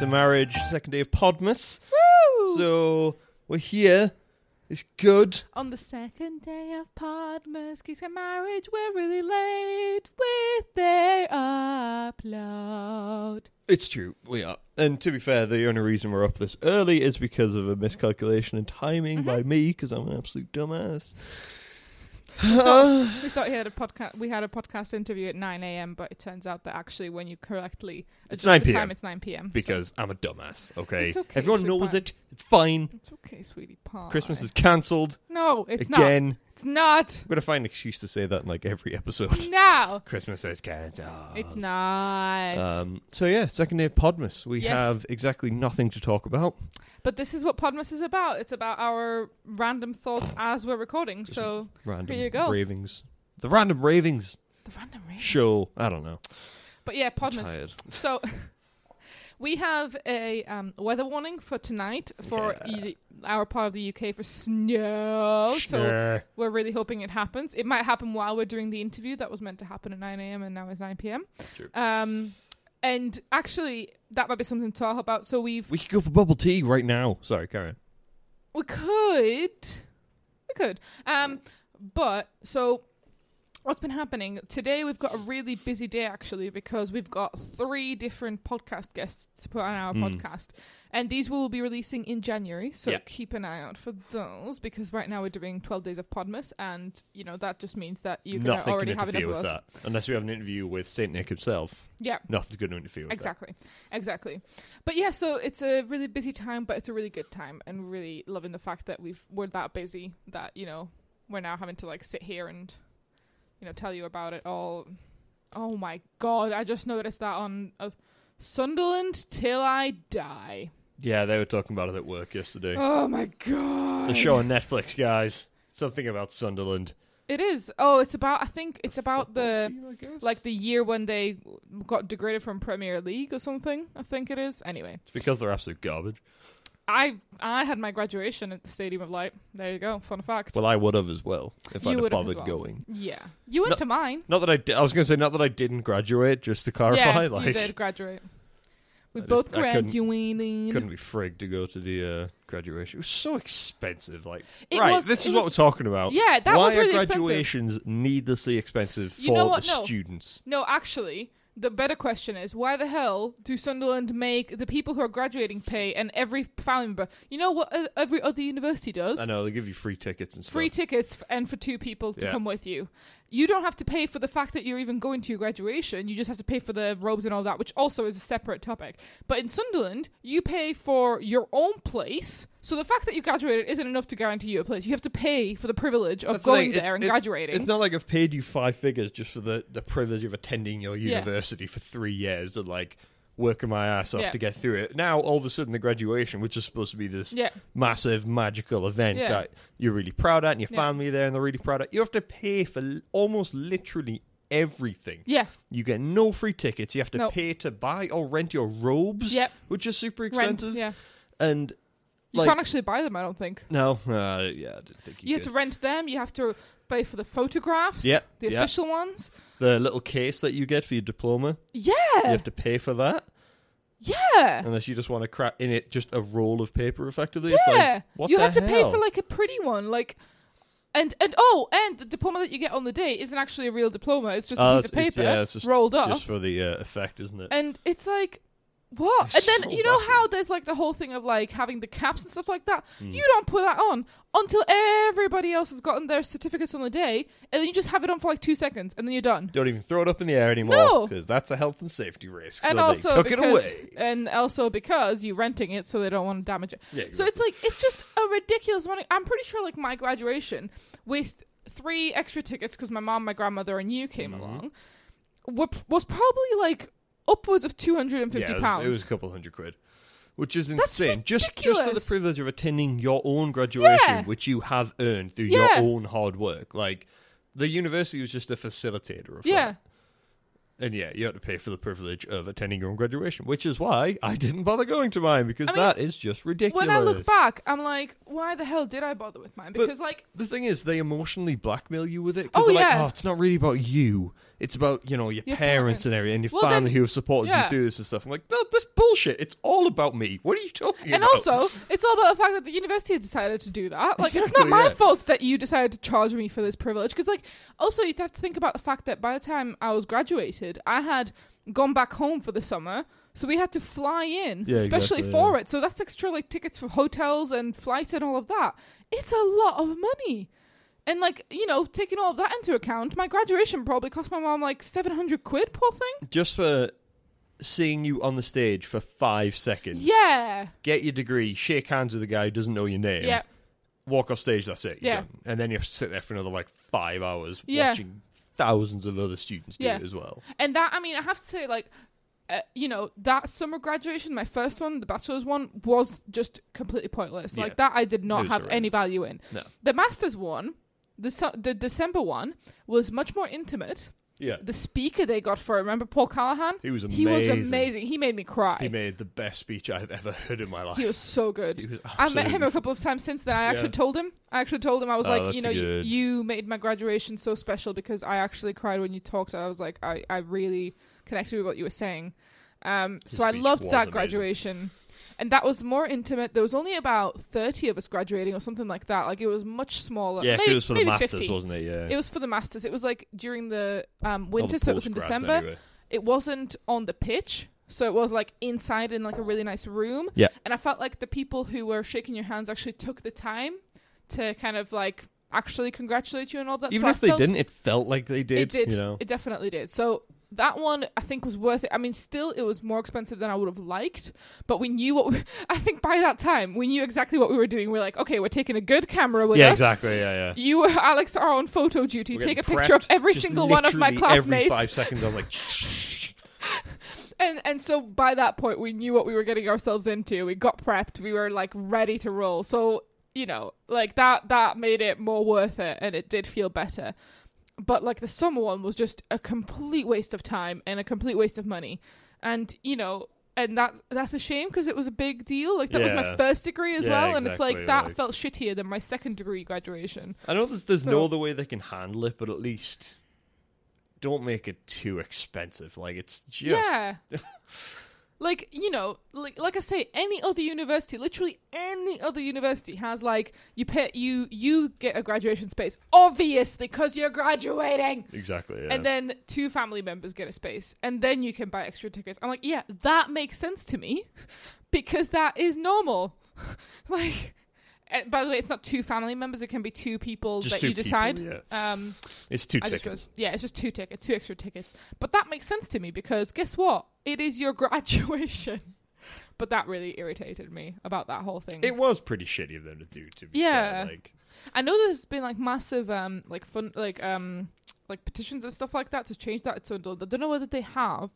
And Marriage, second day of Podmas. Woo! So we're here. It's good. On the second day of Podmas, Geeks and Marriage, we're really late with their upload. It's true. We are. And to be fair, the only reason we're up this early is because of a miscalculation in timing by mm-hmm. me, because I'm an absolute dumbass. We thought he had a podcast. We had a podcast interview at 9 a.m., but it turns out that actually, when you correctly It's adjust 9 PM. it's 9 p.m. because I'm a dumbass, okay? It's okay, Everyone knows it. It's fine. It's okay, sweetie pie. Christmas is cancelled no, it's not. again. It's not. I'm going to find an excuse to say that in like every episode. No, Christmas is cancelled. it's not. Um, so yeah, second day of Podmas. We Yes. have exactly nothing to talk about. but this is what Podmas is about. It's about our random thoughts as we're recording. So Random Here you go. ravings. The random ravings the random rate. show. I don't know. But yeah, Podmas. So we have a um, weather warning for tonight for Yeah. y- our part of the UK for snow. So we're really hoping it happens. It might happen while we're doing the interview. That was meant to happen at 9 a.m. and now it's 9 p.m. True. Um, and actually, that might be something to talk about. So we've We could go for bubble tea right now. Sorry, Karen. we could we could um, but so. What's been happening today? We've got a really busy day actually because we've got three different podcast guests to put on our Mm. podcast, and these will be releasing in January. So Yeah. keep an eye out for those because right now we're doing twelve days of Podmas, and you know that just means that you can already can have enough with us. that. Unless we have an interview with Saint Nick himself. Yeah, Nothing's going to interfere with exactly, exactly. But yeah, so it's a really busy time, but it's a really good time, and really loving the fact that we've we're that busy that you know we're now having to like sit here and you know tell you about it all. Oh my god! I just noticed that on uh, Sunderland till I die. Yeah, they were talking about it at work yesterday. Oh my god! the show on Netflix, guys. Something about Sunderland. It is. Oh, it's about. I think it's about the team, like the year when they got degraded from Premier League or something. I think it is. Anyway, It's because they're absolute garbage. I I had my graduation at the Stadium of Light. There you go. Fun fact. Well, I would have as well if You I'd have bothered well. going. yeah, you went No- to mine. Not that I did. I was going to say not that I didn't graduate. Just to clarify, yeah, like you did graduate. We I just- both I couldn't- couldn't be frigged to go to the uh, graduation. It was so expensive. Like, It right, was- this is what was- we're talking about. Yeah, that Why was really are expensive. graduations needlessly expensive for You know what? the No. students? No, actually, the better question is why the hell do Sunderland make the people who are graduating pay and every family member? You know what uh, every other university does? I know they give you free tickets and stuff. Free tickets f- and for two people to Yeah. come with you. You don't have to pay for the fact that you're even going to your graduation. You just have to pay for the robes and all that, which also is a separate topic. But in Sunderland, you pay for your own place. So the fact that you graduated isn't enough to guarantee you a place. You have to pay for the privilege of That's the going thing, there and it's- graduating. It's not like I've paid you five figures just for the, the privilege of attending your Yeah. university for three years and like working my ass off Yeah. to get through it. Now all of a sudden the graduation, which is supposed to be this yeah. massive magical event Yeah. that you're really proud at and your Yeah. family there and they're really proud at, you have to pay for l- almost literally everything. Yeah. You get no free tickets. You have to No. pay to buy or rent your robes, Yep. which is super Rent. expensive. Yeah. And You like, can't actually buy them, I don't think. no, uh, yeah, I didn't think you, You have to rent them. You have to pay for the photographs. Yep, The official ones. the little case that you get for your diploma. Yeah. You have to pay for that yeah. unless you just want to crack in it just a roll of paper. Effectively, Yeah. it's like what you have to pay for like a pretty one, like. And and oh, and the diploma that you get on the day isn't actually a real diploma. It's just a Oh, piece of paper yeah, it's just- rolled up. just for the uh, effect, isn't it? and it's like what It's and then so you know how there's like the whole thing of like having the caps and stuff like that Mm. you don't put that on until everybody else has gotten their certificates on the day and then you just have it on for like two seconds and then you're done Don't even throw it up in the air anymore No. because that's a health and safety risk. and so also because and also because you're renting it so they don't want to damage it Yeah, so it's like it's just a ridiculous amount of- i'm pretty sure like my graduation with three extra tickets because my mom my grandmother and you came Mhm. along was probably like upwards of 250 yeah, it was, pounds it was a couple hundred quid, which is insane. Just just for the privilege of attending your own graduation, Yeah. which you have earned through Yeah. your own hard work. Like the university was just a facilitator of yeah that. And yeah, you have to pay for the privilege of attending your own graduation, which is why I didn't bother going to mine because I mean, that is just ridiculous. when I look back, I'm like, why the hell did I bother with mine? Because like, the thing is, they emotionally blackmail you with it. 'cause Oh, they're like, yeah. oh, it's not really about you. It's about you know your, Your parents and everything, and your Well, then- family who have supported yeah. you through this and stuff. I'm like, no, this bullshit. It's all about me. What are you talking And about? And also, it's all about the fact that the university has decided to do that. Like, it's not my yeah. fault that you decided to charge me for this privilege. Because, like, also you have to think about the fact that by the time I was graduated, I had gone back home for the summer, so we had to fly in, Yeah, especially exactly, for it. So that's extra, like, tickets for hotels and flights and all of that. It's a lot of money. And like you know, taking all of that into account, my graduation probably cost my mom like seven hundred quid. Poor thing. just for seeing you on the stage for five seconds. Yeah, Get your degree, shake hands with the guy who doesn't know your name. yeah. Walk off stage, that's it. Yeah. done. And then you have to sit there for another like five hours Yeah. watching thousands of other students do Yeah. it as well. And that, I mean, I have to say, like, uh, you know, that summer graduation, my first one, the bachelor's one, was just completely pointless. Yeah. Like that, I did not have any value in. No. The master's one, the su- the December one, was much more intimate. Yeah. The speaker they got for it, remember Paul Callahan? He was He was amazing. amazing. He made me cry. He made the best speech I've ever heard in my life. He was so good. He was I met him a couple of times since then. I actually Yeah. told him. I actually told him. I was Oh, like, that's you know, you, good. you made my graduation so special because I actually cried when you talked. I was like, I, I really connected with what you were saying. Um, so I speech loved was that amazing. graduation, and that was more intimate. There was only about thirty of us graduating or something like that. Like it was much smaller. Yeah, maybe, it was for the masters, 50. wasn't it? Yeah. It was for the masters. It was like during the um, Or the winter, so it was in December. anyway. It wasn't on the pitch, so it was like inside in like a really nice room. Yeah. And I felt like the people who were shaking your hands actually took the time to kind of like actually congratulate you and all that. Even so if they didn't, it felt like they did. it did. You know? It definitely did. So that one I think was worth it. I mean, still it was more expensive than I would have liked, but we knew what. We, I think by that time we knew exactly what we were doing. We are like, okay, we're taking a good camera with yeah, us. exactly. Yeah, yeah. You, Alex, are on photo duty. We're Take a picture of every single one of my literally Every classmates. five seconds, I was like, And and so by that point we knew what we were getting ourselves into. We got prepped. We were like ready to roll. So, you know, like that that made it more worth it and it did feel better. But like the summer one was just a complete waste of time and a complete waste of money. And, you know, and that that's a shame because it was a big deal. Like that was my first degree as Yeah, well and it's like that like- felt shittier than my second degree graduation. I know there's there's So- no other way they can handle it, but at least don't make it too expensive. Like it's just Yeah. like, you know, like like I say, any other university, literally any other university has like you pay you you get a graduation space, obviously because you're graduating. exactly. Yeah. And then two family members get a space, and then you can buy extra tickets. I'm like, yeah, that makes sense to me, because that is normal. like, eh, by the way, it's not two family members; it can be two people Just that two you people, decide. yeah. Um, it's two I tickets. was, yeah, it's just two tickets, two extra tickets. But that makes sense to me because guess what? It is your graduation. but that really irritated me about that whole thing. It was pretty shitty of them to do. To be Yeah. fair. like I know there's been like massive um like fun like um like petitions and stuff like that to change that to adult. I don't know whether they have,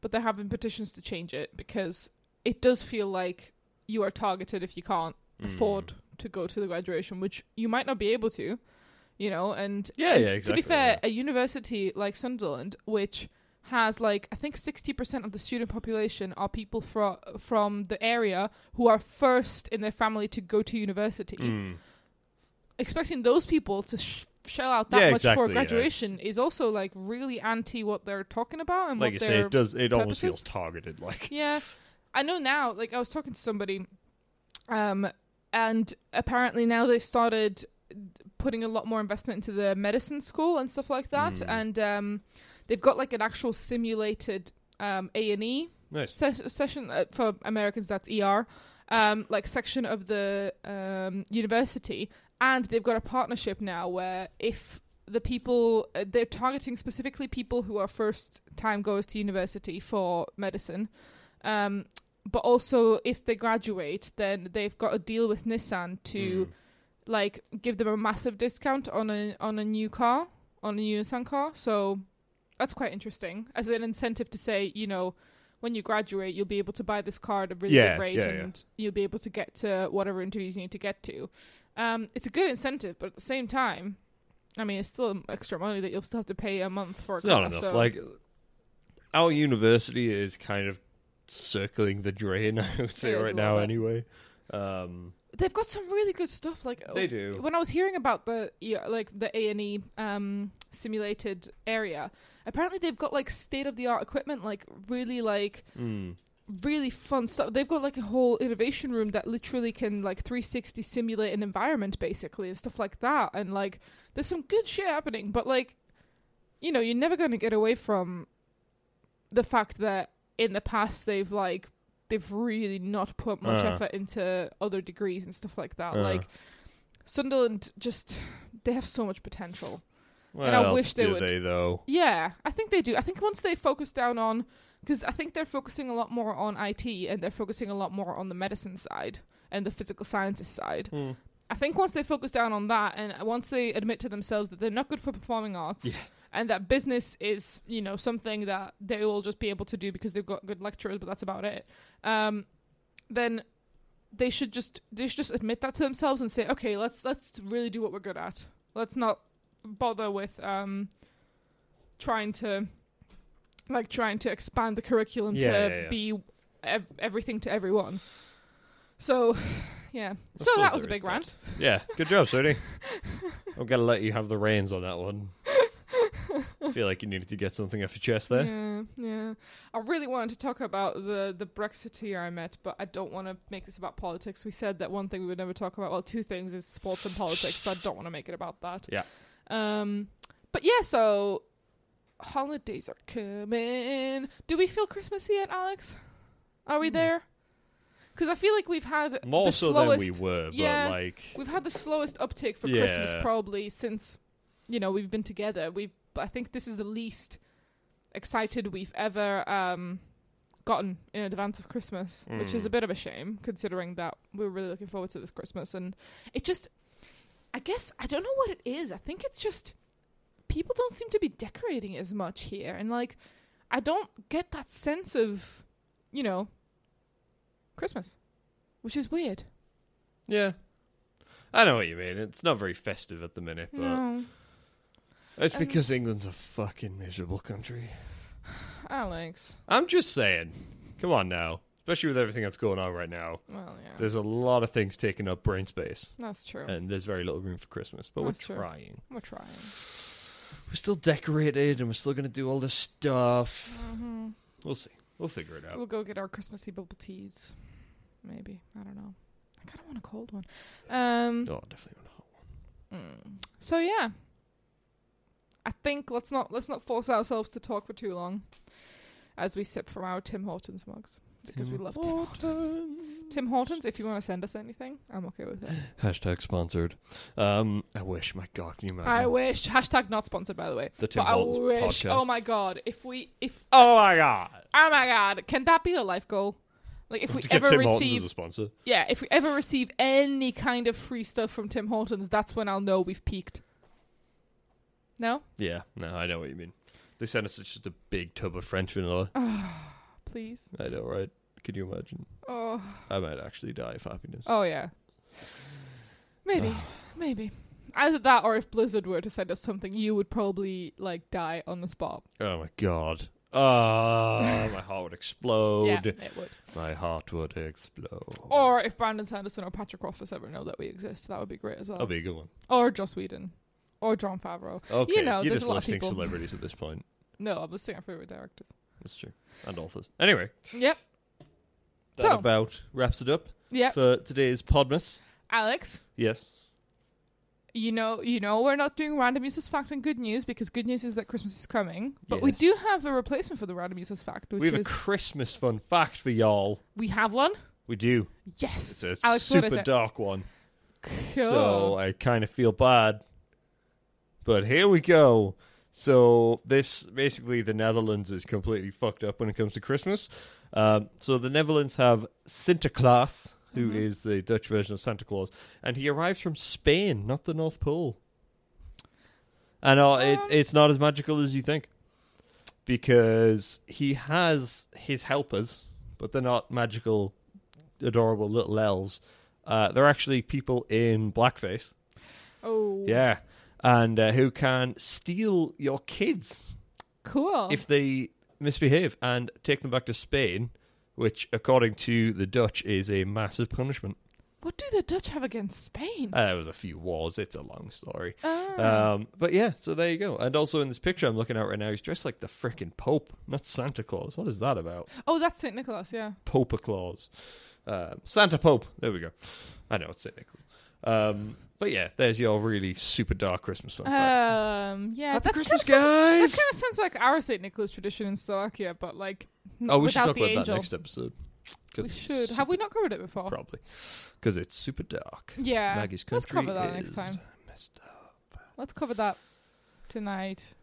but there have been petitions to change it because it does feel like you are targeted if you can't mm. afford to go to the graduation, which you might not be able to, you know. And Yeah, and yeah, To be fair, yeah. a university like Sunderland, which has like I think sixty percent of the student population are people from from the area who are first in their family to go to university. Mm. Expecting those people to sh- shell out that Yeah, much for exactly, yeah, graduation is also like really anti what they're talking about and like you what say, they're it does. It almost feels targeted. Like yeah, I know now. Like I was talking to somebody, um, and apparently now they've started putting a lot more investment into the medicine school and stuff like that, Mm. and um, they've got like an actual simulated um A and E nice. se- session uh, for Americans. That's ER, um, like section of the um university, and they've got a partnership now where if the people uh, they're targeting specifically people who are first time goers to university for medicine um but also if they graduate then they've got a deal with Nissan to Mm. like give them a massive discount on a on a new car on a new Nissan car so that's quite interesting as an incentive to say you know when you graduate you'll be able to buy this car at a really Yeah, good rate yeah, yeah. and you'll be able to get to whatever interviews you need to get to um, it's a good incentive, but at the same time, I mean, it's still extra money that you'll still have to pay a month for. It's a not enough. so- Like our university is kind of circling the drain. I would say It is a right now, anyway. Um, they've got some really good stuff. Like They do. When I was hearing about the yeah, like the A and E um, simulated area, apparently they've got like state of the art equipment, like really like Mm. really fun stuff. They've got like a whole innovation room that literally can like 360 simulate an environment basically and stuff like that. And like there's some good shit happening, but like you know, you're never going to get away from the fact that in the past they've like they've really not put much Uh. effort into other degrees and stuff like that. Uh. Like Sunderland just they have so much potential. Well, And I wish they do would- they though? Yeah, I think they do. I think once they focus down on, because I think they're focusing a lot more on IT and they're focusing a lot more on the medicine side and the physical sciences side. Hmm. I think once they focus down on that and once they admit to themselves that they're not good for performing arts Yeah. and that business is, you know, something that they will just be able to do because they've got good lecturers, but that's about it. Um, then they should just they should just admit that to themselves and say, okay, let's let's really do what we're good at. Let's not bother with um trying to like trying to expand the curriculum Yeah, to yeah, yeah. be ev- everything to everyone. So, yeah. So that was a big rant. Yeah, good job, Sody. I'm gonna let you have the reins on that one. I feel like you needed to get something off your chest there. Yeah, yeah. I really wanted to talk about the the Brexiteer I met, but I don't want to make this about politics. We said that one thing we would never talk about. Well, two things is sports and politics, so I don't want to make it about that. Yeah. Um, but yeah, so holidays are coming. Do we feel Christmassy yet, Alex? Are we Hmm. there? Because I feel like we've had More the so slowest, than we were, but yeah. like We've had the slowest uptake for Christmas probably since you know we've been together. We've I think this is the least excited we've ever um, gotten in advance of Christmas, which is Mm. a bit of a shame considering that we were really looking forward to this Christmas and it just I guess I don't know what it is. I think it's just people don't seem to be decorating as much here and like I don't get that sense of you know Christmas, which is weird. yeah. I know what you mean. It's not very festive at the minute, but No. it's Um, because England's a fucking miserable country. Alex. I'm just saying. Come on now. Especially with everything that's going on right now. Well, yeah. There's a lot of things taking up brain space. That's true. And there's very little room for Christmas. But That's we're true. trying. We're trying. We're still decorated and we're still going to do all this stuff. hmm We'll see. We'll figure it out. We'll go get our Christmassy bubble teas. Maybe. I don't know. I kind of want a cold one. Um. Oh, definitely want a hot one. mm. So yeah. I think let's not let's not force ourselves to talk for too long, as we sip from our Tim Hortons mugs because we love Tim Hortons. Tim Hortons, if you want to send us anything, I'm okay with it. Hashtag sponsored. Um, I wish. My God, can you imagine? I wish. Hashtag not sponsored, by the way. The Tim but I Hortons wish. podcast. Oh my god! If we if Oh my God. Oh my god, can that be a life goal? Like if we to get ever Tim Hortons as receive a sponsor. Yeah, if we ever receive any kind of free stuff from Tim Hortons, that's when I'll know we've peaked. No? Yeah, no, I know what you mean. They sent us just a big tub of French vanilla. Please. I know, right? Can you imagine? Oh. I might actually die of happiness. Oh yeah. Maybe. Ah. Maybe. Either that or if Blizzard were to send us something, you would probably like die on the spot. Oh my god. Oh, my heart would explode. Yeah, it would. My heart would explode. Or if Brandon Sanderson or Patrick Rothfuss ever know that we exist, that would be great as well. That'll be a good one. Or Joss Whedon. Or Jon Favreau. Okay, know, you're there's just a lot of listing people. celebrities at this point. No, I'm listing our favorite directors. That's true. And authors. Anyway, Yep. that So- about wraps it up Yep. for today's Podmas. Alex, Yes. you know, you know, we're not doing random useless fact and good news because good news is that Christmas is coming. But we do Yes. have a replacement for the random useless fact, which we have a is Christmas fun fact for y'all. we have one. We do. Yes, It's a Alex, what is super it? dark one. Cool. So I kind of feel bad. But here we go. So this basically the Netherlands is completely fucked up when it comes to Christmas. Um, so the Netherlands have Sinterklaas, who is Mhm. the Dutch version of Santa Claus, and he arrives from Spain, not the North Pole. And uh, it, it's not as magical as you think, because he has his helpers, but they're not magical, adorable little elves. Uh, they're actually people in blackface. oh, Yeah, and uh, who can steal your kids cool. if they misbehave and take them back to Spain, which, according to the Dutch, is a massive punishment. what do the Dutch have against Spain? Uh, there was a few wars. It's a long story. Ah. Um, but yeah, so there you go. And also in this picture I'm looking at right now, he's dressed like the frickin' Pope, not Santa Claus. What is that about? oh, that's Saint Nicholas. Yeah. Pope Claus. Um, Santa Pope. There we go. I know it's St. Nicholas. Um, but yeah, there's your really super dark Christmas fun fact. Um. Yeah. Happy that Christmas, kinda sounds- guys! That kind of sounds like our Saint Nicholas tradition in Slovakia, but like oh, we should talk about angel. that next episode. We should. Have we not covered it before? Probably. Because it's super dark. Yeah. Maggie's let's country cover that is next time. messed up. Let's cover that tonight.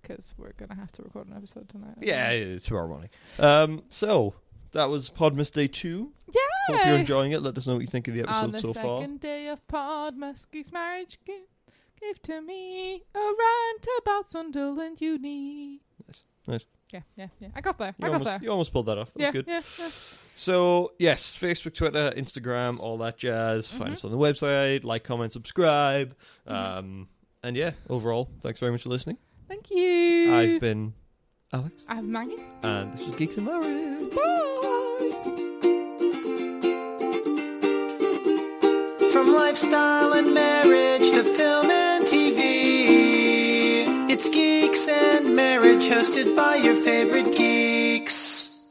Because we're gonna have to record an episode tonight. Yeah, tomorrow morning. Um, so that was Podmas Day 2. Yeah. Hope you're enjoying it. Let us know what you think of the On episode the so far. second day of Podmusky's marriage, gi- gave to me a rant about Sunderland Uni. Nice. Nice. Yeah, yeah, yeah. I got there. You I got almost, there. you almost pulled that off. That Yeah, was good. yeah, yeah. So, yes, Facebook, Twitter, Instagram, all that jazz. Find Mhm. us on the website. Like, comment, subscribe. Mhm. Um, and yeah, overall, thanks very much for listening. Thank you. I've been Alex, I'm Maggie. and this is Geeks and Marriage. From lifestyle and marriage to film and TV, it's Geeks and Marriage hosted by your favorite geeks.